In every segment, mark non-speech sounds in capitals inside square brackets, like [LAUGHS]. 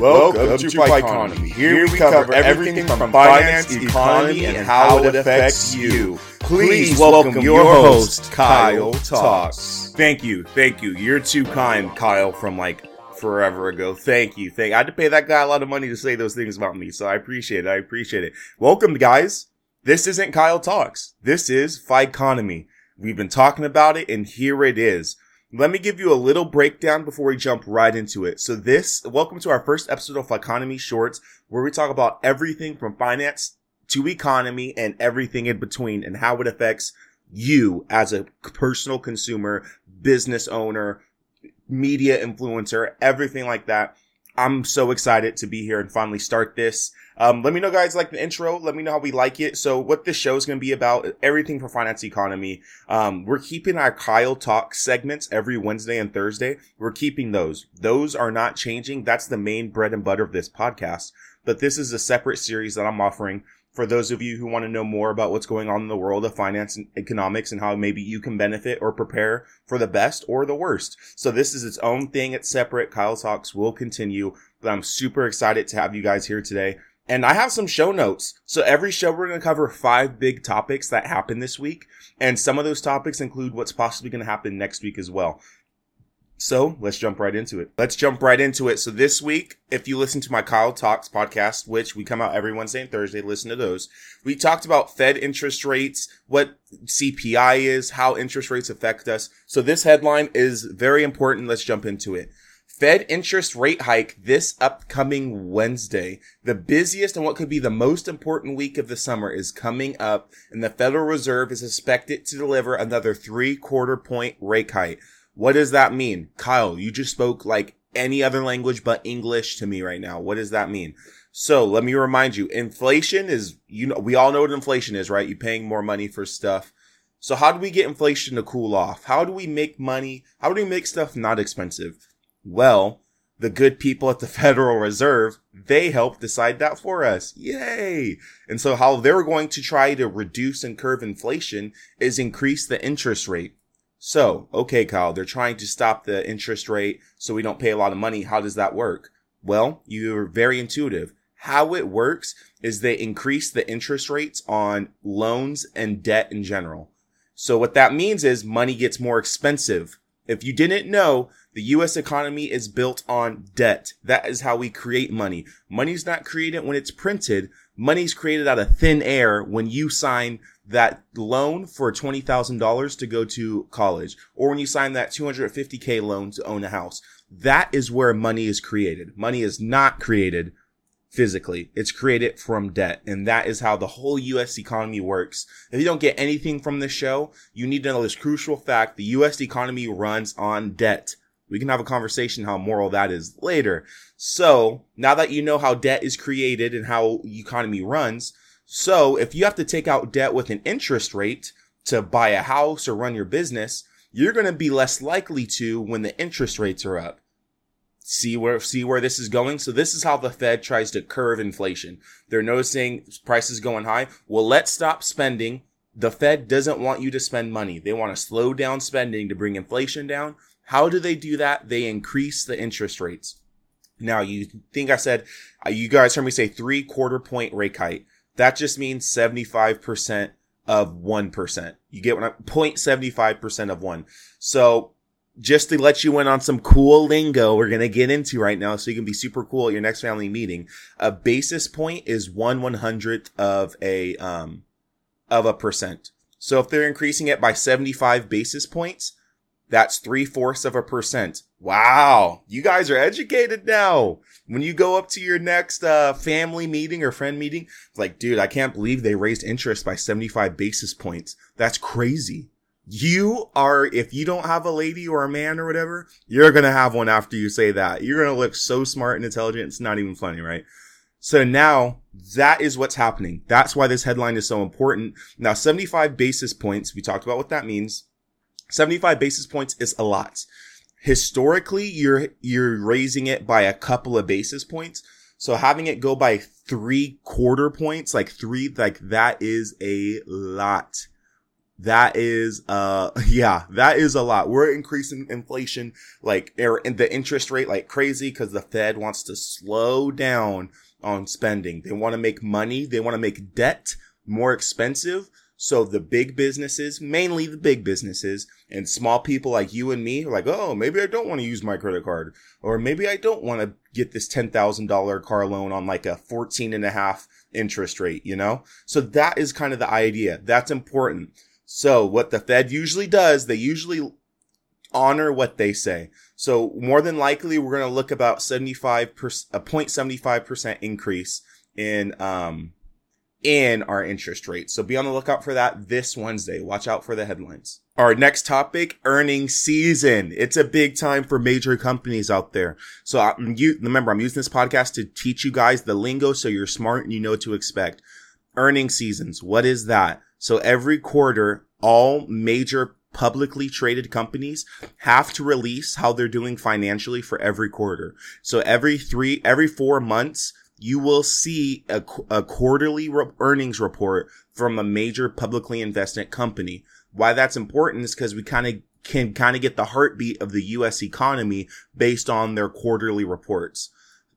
Welcome to Economy. Here we cover everything from finance, economy, and how it affects you. Please welcome your host, Kyle Talks. Thank you, thank you. You're too kind, Kyle, from like forever ago. Thank you. Thank. I had to pay that guy a lot of money to say those things about me, so I appreciate it. I appreciate it. Welcome, guys. This isn't Kyle Talks. This is Economy. We've been talking about it, and here it is. Let me give you a little breakdown before we jump right into it. So this, welcome to our first episode of Economy Shorts, where we talk about everything from finance to economy and everything in between and how it affects you as a personal consumer, business owner, media influencer, everything like that. I'm so excited to be here and finally start this. Um, let me know guys like the intro. Let me know how we like it. So what this show is going to be about, everything for finance economy. Um, we're keeping our Kyle talk segments every Wednesday and Thursday. We're keeping those. Those are not changing. That's the main bread and butter of this podcast. But this is a separate series that I'm offering for those of you who want to know more about what's going on in the world of finance and economics and how maybe you can benefit or prepare for the best or the worst. So this is its own thing. It's separate. Kyle Talks will continue, but I'm super excited to have you guys here today. And I have some show notes. So every show we're going to cover five big topics that happened this week. And some of those topics include what's possibly going to happen next week as well. So let's jump right into it. Let's jump right into it. So this week, if you listen to my Kyle Talks podcast, which we come out every Wednesday and Thursday, listen to those. We talked about Fed interest rates, what CPI is, how interest rates affect us. So this headline is very important. Let's jump into it. Fed interest rate hike this upcoming Wednesday. The busiest and what could be the most important week of the summer is coming up and the Federal Reserve is expected to deliver another three quarter point rate hike. What does that mean? Kyle, you just spoke like any other language but English to me right now. What does that mean? So let me remind you, inflation is, you know, we all know what inflation is, right? You're paying more money for stuff. So how do we get inflation to cool off? How do we make money? How do we make stuff not expensive? Well, the good people at the [LAUGHS] Federal Reserve, they help decide that for us. Yay! And so how they're going to try to reduce and curb inflation is increase the interest rate. So, okay, Kyle, they're trying to stop the interest rate so we don't pay a lot of money. How does that work? Well, you're very intuitive. How it works is they increase the interest rates on loans and debt in general. So what that means is money gets more expensive. If you didn't know, the US economy is built on debt. That is how we create money. Money's not created when it's printed. Money's created out of thin air when you sign that loan for $20,000 to go to college or when you sign that 250k loan to own a house. That is where money is created. Money is not created physically. It's created from debt. And that is how the whole US economy works. If you don't get anything from this show, you need to know this crucial fact. The US economy runs on debt. We can have a conversation how moral that is later. So now that you know how debt is created and how economy runs, so if you have to take out debt with an interest rate to buy a house or run your business, you're going to be less likely to when the interest rates are up. See where, see where this is going? So this is how the Fed tries to curve inflation. They're noticing prices going high. Well, let's stop spending. The Fed doesn't want you to spend money. They want to slow down spending to bring inflation down. How do they do that? They increase the interest rates. Now you think I said, uh, you guys heard me say three quarter point rate hike. That just means 75% of 1%. You get what I'm, 0.75% of one. So just to let you in on some cool lingo we're going to get into right now so you can be super cool at your next family meeting. A basis point is one one hundredth of a, um, of a percent. So if they're increasing it by 75 basis points, that's three fourths of a percent. Wow. You guys are educated now. When you go up to your next, uh, family meeting or friend meeting, like, dude, I can't believe they raised interest by 75 basis points. That's crazy. You are, if you don't have a lady or a man or whatever, you're going to have one after you say that. You're going to look so smart and intelligent. It's not even funny, right? So now that is what's happening. That's why this headline is so important. Now, 75 basis points. We talked about what that means 75 basis points is a lot. Historically, you're, you're raising it by a couple of basis points. So having it go by three quarter points, like three, like that is a lot. That is, uh, [LAUGHS] yeah, that is a lot. We're increasing inflation like, er, the interest rate like crazy because the Fed wants to slow down on spending. They want to make money. They want to make debt more expensive. So the big businesses, mainly the big businesses and small people like you and me are like, Oh, maybe I don't want to use my credit card or maybe I don't want to get this $10,000 car loan on like a 14 and a half interest rate, you know? So that is kind of the idea. That's important. So what the Fed usually does, they usually honor what they say. So more than likely, we're going to look about 75 a 0.75% increase in, um, in our interest rate. So be on the lookout for that this Wednesday. Watch out for the headlines. Our next topic, earnings season. It's a big time for major companies out there. So I'm, you, remember, I'm using this podcast to teach you guys the lingo so you're smart and you know what to expect. Earning seasons. What is that? So every quarter, all major publicly traded companies have to release how they're doing financially for every quarter. So every three, every four months, you will see a, a quarterly re- earnings report from a major publicly invested company. Why that's important is because we kind of can kind of get the heartbeat of the U.S. economy based on their quarterly reports.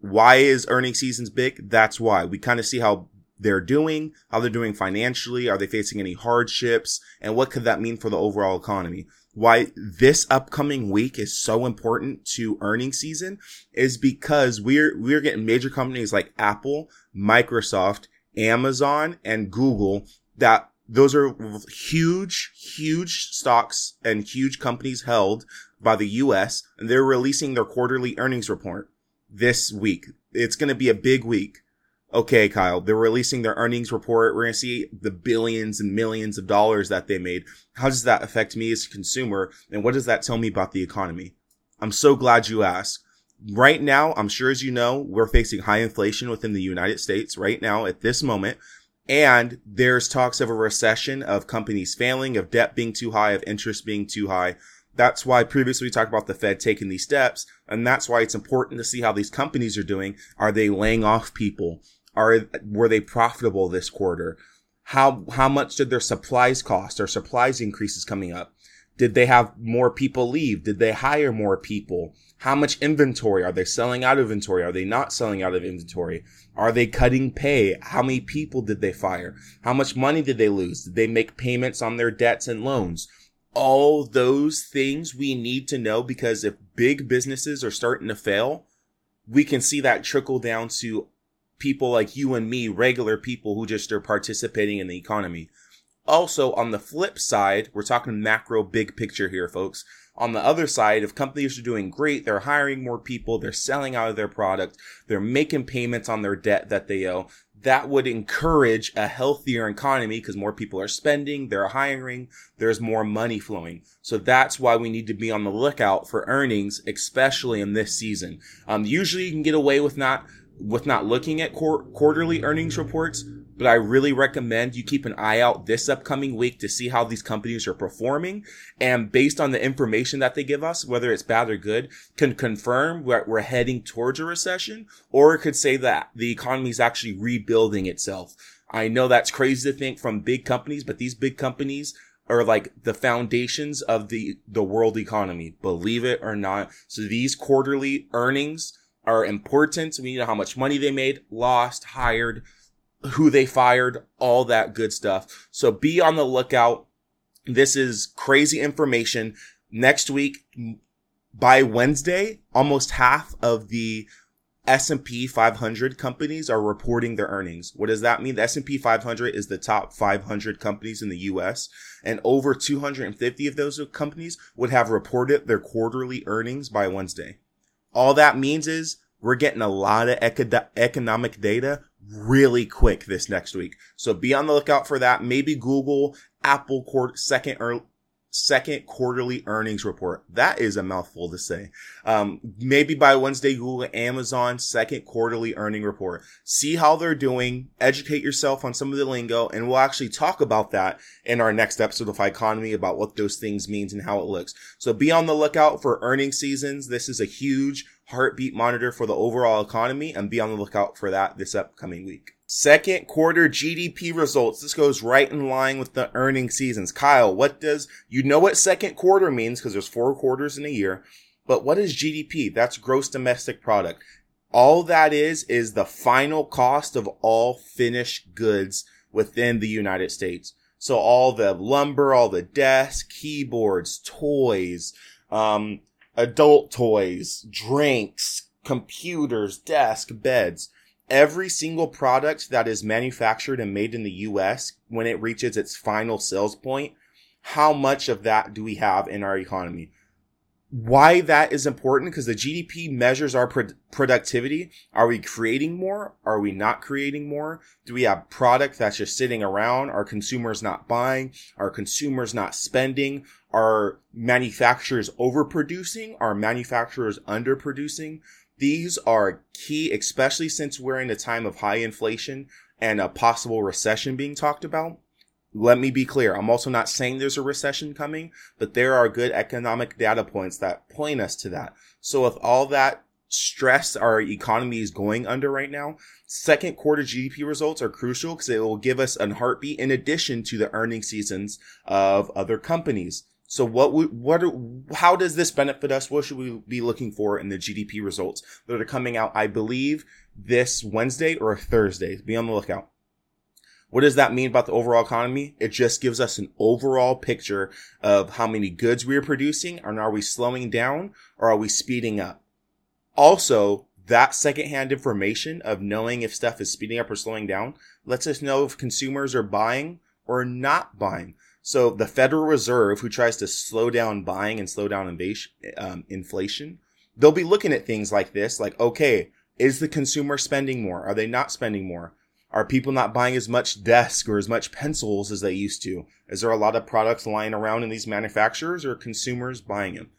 Why is earnings seasons big? That's why we kind of see how they're doing, how they're doing financially. Are they facing any hardships? And what could that mean for the overall economy? Why this upcoming week is so important to earnings season is because we're, we're getting major companies like Apple, Microsoft, Amazon, and Google that those are huge, huge stocks and huge companies held by the US and they're releasing their quarterly earnings report this week. It's going to be a big week okay, Kyle, they're releasing their earnings report. We're going to see the billions and millions of dollars that they made. How does that affect me as a consumer? And what does that tell me about the economy? I'm so glad you asked. Right now, I'm sure as you know, we're facing high inflation within the United States right now at this moment. And there's talks of a recession, of companies failing, of debt being too high, of interest being too high. That's why previously we talked about the Fed taking these steps. And that's why it's important to see how these companies are doing. Are they laying off people? Are, were they profitable this quarter? How, how much did their supplies cost? Are supplies increases coming up? Did they have more people leave? Did they hire more people? How much inventory? Are they selling out of inventory? Are they not selling out of inventory? Are they cutting pay? How many people did they fire? How much money did they lose? Did they make payments on their debts and loans? All those things we need to know because if big businesses are starting to fail, we can see that trickle down to people like you and me, regular people who just are participating in the economy. Also, on the flip side, we're talking macro big picture here, folks. On the other side, if companies are doing great, they're hiring more people, they're selling out of their product, they're making payments on their debt that they owe, that would encourage a healthier economy because more people are spending, they're hiring, there's more money flowing. So that's why we need to be on the lookout for earnings, especially in this season. Um, usually you can get away with not with not looking at qu- quarterly earnings reports, but I really recommend you keep an eye out this upcoming week to see how these companies are performing. And based on the information that they give us, whether it's bad or good, can confirm we're, we're heading towards a recession, or it could say that the economy is actually rebuilding itself. I know that's crazy to think from big companies, but these big companies are like the foundations of the, the world economy, believe it or not. So these quarterly earnings are important. We need to know how much money they made, lost, hired, who they fired, all that good stuff. So be on the lookout. This is crazy information. Next week, by Wednesday, almost half of the S&P 500 companies are reporting their earnings. What does that mean? The S&P 500 is the top 500 companies in the US and over 250 of those companies would have reported their quarterly earnings by Wednesday. All that means is we're getting a lot of eco- economic data really quick this next week. So be on the lookout for that. Maybe Google Apple court second or second quarterly earnings report. That is a mouthful to say. Um, maybe by Wednesday, Google Amazon second quarterly earning report. See how they're doing. Educate yourself on some of the lingo, and we'll actually talk about that in our next episode of Economy about what those things means and how it looks. So be on the lookout for earning seasons. This is a huge heartbeat monitor for the overall economy and be on the lookout for that this upcoming week. Second quarter GDP results. This goes right in line with the earning seasons. Kyle, what does, you know what second quarter means because there's four quarters in a year, but what is GDP? That's gross domestic product. All that is, is the final cost of all finished goods within the United States. So all the lumber, all the desks, keyboards, toys, um, adult toys, drinks, computers, desk, beds every single product that is manufactured and made in the US, when it reaches its final sales point, how much of that do we have in our economy? Why that is important? Because the GDP measures our pro- productivity. Are we creating more? Are we not creating more? Do we have product that's just sitting around? Are consumers not buying? Are consumers not spending? Are manufacturers overproducing? Are manufacturers underproducing? These are key, especially since we're in a time of high inflation and a possible recession being talked about. Let me be clear. I'm also not saying there's a recession coming, but there are good economic data points that point us to that. So with all that stress our economy is going under right now, second quarter GDP results are crucial because it will give us a heartbeat in addition to the earning seasons of other companies. So what we, what how does this benefit us? What should we be looking for in the GDP results that are coming out? I believe this Wednesday or Thursday. Be on the lookout. What does that mean about the overall economy? It just gives us an overall picture of how many goods we are producing and are we slowing down or are we speeding up? Also, that secondhand information of knowing if stuff is speeding up or slowing down lets us know if consumers are buying or not buying. So the Federal Reserve, who tries to slow down buying and slow down invasion, um, inflation, they'll be looking at things like this, like, okay, is the consumer spending more? Are they not spending more? Are people not buying as much desk or as much pencils as they used to? Is there a lot of products lying around in these manufacturers or consumers buying them?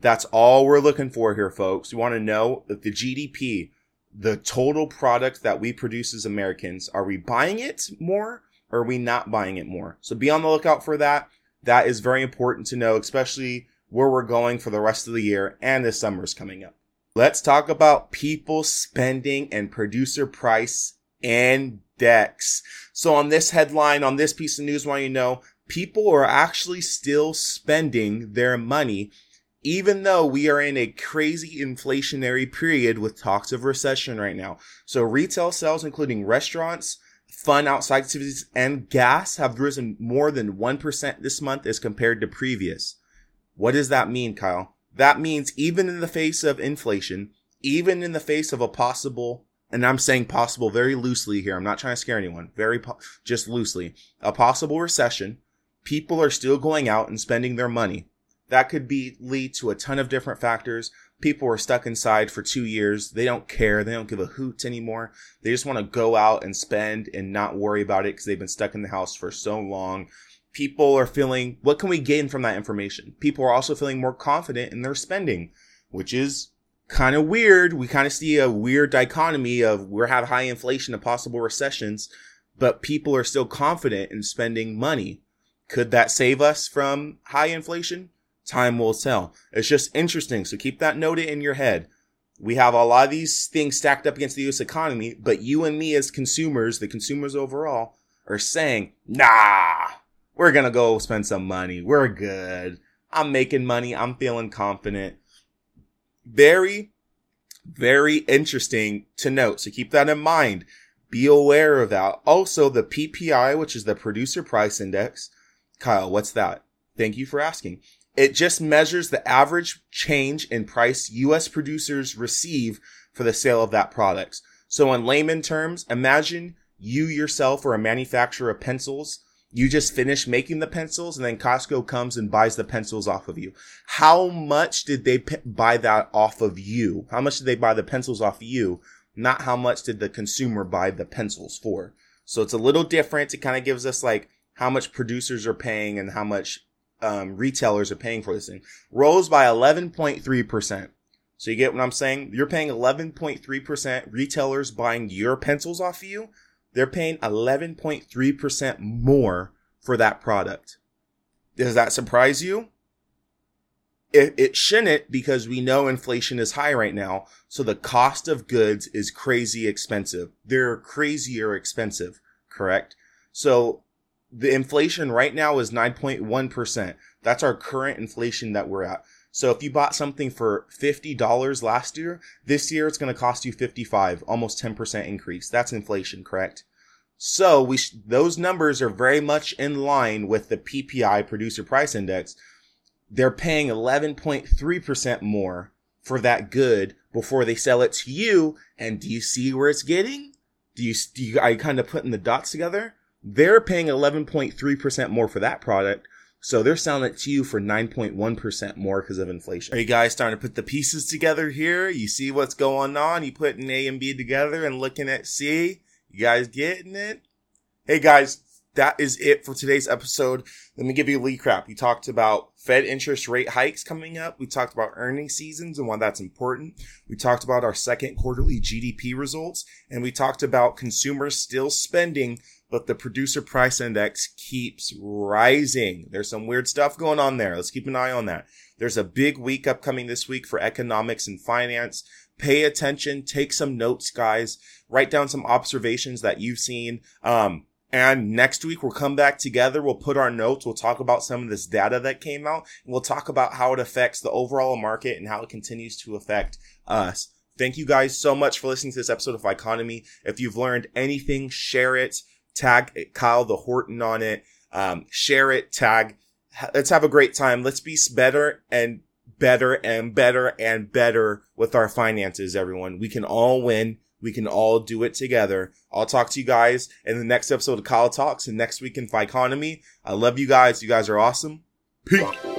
That's all we're looking for here, folks. We want to know that the GDP, the total product that we produce as Americans, are we buying it more or are we not buying it more? So be on the lookout for that. That is very important to know, especially where we're going for the rest of the year and the summer's coming up. Let's talk about people spending and producer price index. So on this headline, on this piece of news, want you know people are actually still spending their money, even though we are in a crazy inflationary period with talks of recession right now. So retail sales, including restaurants, fun outside activities, and gas have risen more than 1% this month as compared to previous. What does that mean, Kyle? That means even in the face of inflation, even in the face of a possible, and I'm saying possible very loosely here, I'm not trying to scare anyone, very, po- just loosely, a possible recession, people are still going out and spending their money. That could be lead to a ton of different factors, people are stuck inside for two years. They don't care. They don't give a hoot anymore. They just want to go out and spend and not worry about it because they've been stuck in the house for so long. People are feeling, what can we gain from that information? People are also feeling more confident in their spending, which is kind of weird. We kind of see a weird dichotomy of we have high inflation and possible recessions, but people are still confident in spending money. Could that save us from high inflation? Time will tell. It's just interesting. So keep that noted in your head. We have a lot of these things stacked up against the US economy, but you and me as consumers, the consumers overall, are saying, nah, we're going to go spend some money. We're good. I'm making money. I'm feeling confident. Very, very interesting to note. So keep that in mind. Be aware of that. Also, the PPI, which is the producer price index. Kyle, what's that? Thank you for asking. It just measures the average change in price US producers receive for the sale of that product. So in layman terms, imagine you yourself are a manufacturer of pencils. You just finished making the pencils and then Costco comes and buys the pencils off of you. How much did they p- buy that off of you? How much did they buy the pencils off of you? Not how much did the consumer buy the pencils for? So it's a little different. It kind of gives us like how much producers are paying and how much um, retailers are paying for this thing rose by 11.3%. So you get what I'm saying? You're paying 11.3%. Retailers buying your pencils off of you, they're paying 11.3% more for that product. Does that surprise you? it, it shouldn't because we know inflation is high right now. So the cost of goods is crazy expensive. They're crazier expensive, correct? So the inflation right now is 9.1%. That's our current inflation that we're at. So if you bought something for $50 last year, this year it's going to cost you 55, almost 10% increase. That's inflation, correct? So we sh- those numbers are very much in line with the PPI producer price index. They're paying 11.3% more for that good before they sell it to you. And do you see where it's getting? Do you, do you, are you kind of putting the dots together? They're paying 11.3% more for that product. So they're selling it to you for 9.1% more because of inflation. Are you guys starting to put the pieces together here? You see what's going on? You putting A and B together and looking at C? You guys getting it? Hey guys, that is it for today's episode. Let me give you a recap. We talked about Fed interest rate hikes coming up. We talked about earning seasons and why that's important. We talked about our second quarterly GDP results and we talked about consumers still spending but the producer price index keeps rising. There's some weird stuff going on there. Let's keep an eye on that. There's a big week upcoming this week for economics and finance. Pay attention, take some notes, guys. Write down some observations that you've seen. Um, and next week we'll come back together. We'll put our notes. We'll talk about some of this data that came out and we'll talk about how it affects the overall market and how it continues to affect us. Thank you guys so much for listening to this episode of Economy. If you've learned anything, share it tag Kyle the Horton on it, um, share it, tag. Let's have a great time. Let's be better and better and better and better with our finances, everyone. We can all win. We can all do it together. I'll talk to you guys in the next episode of Kyle Talks and next week in Economy. I love you guys. You guys are awesome. Peace.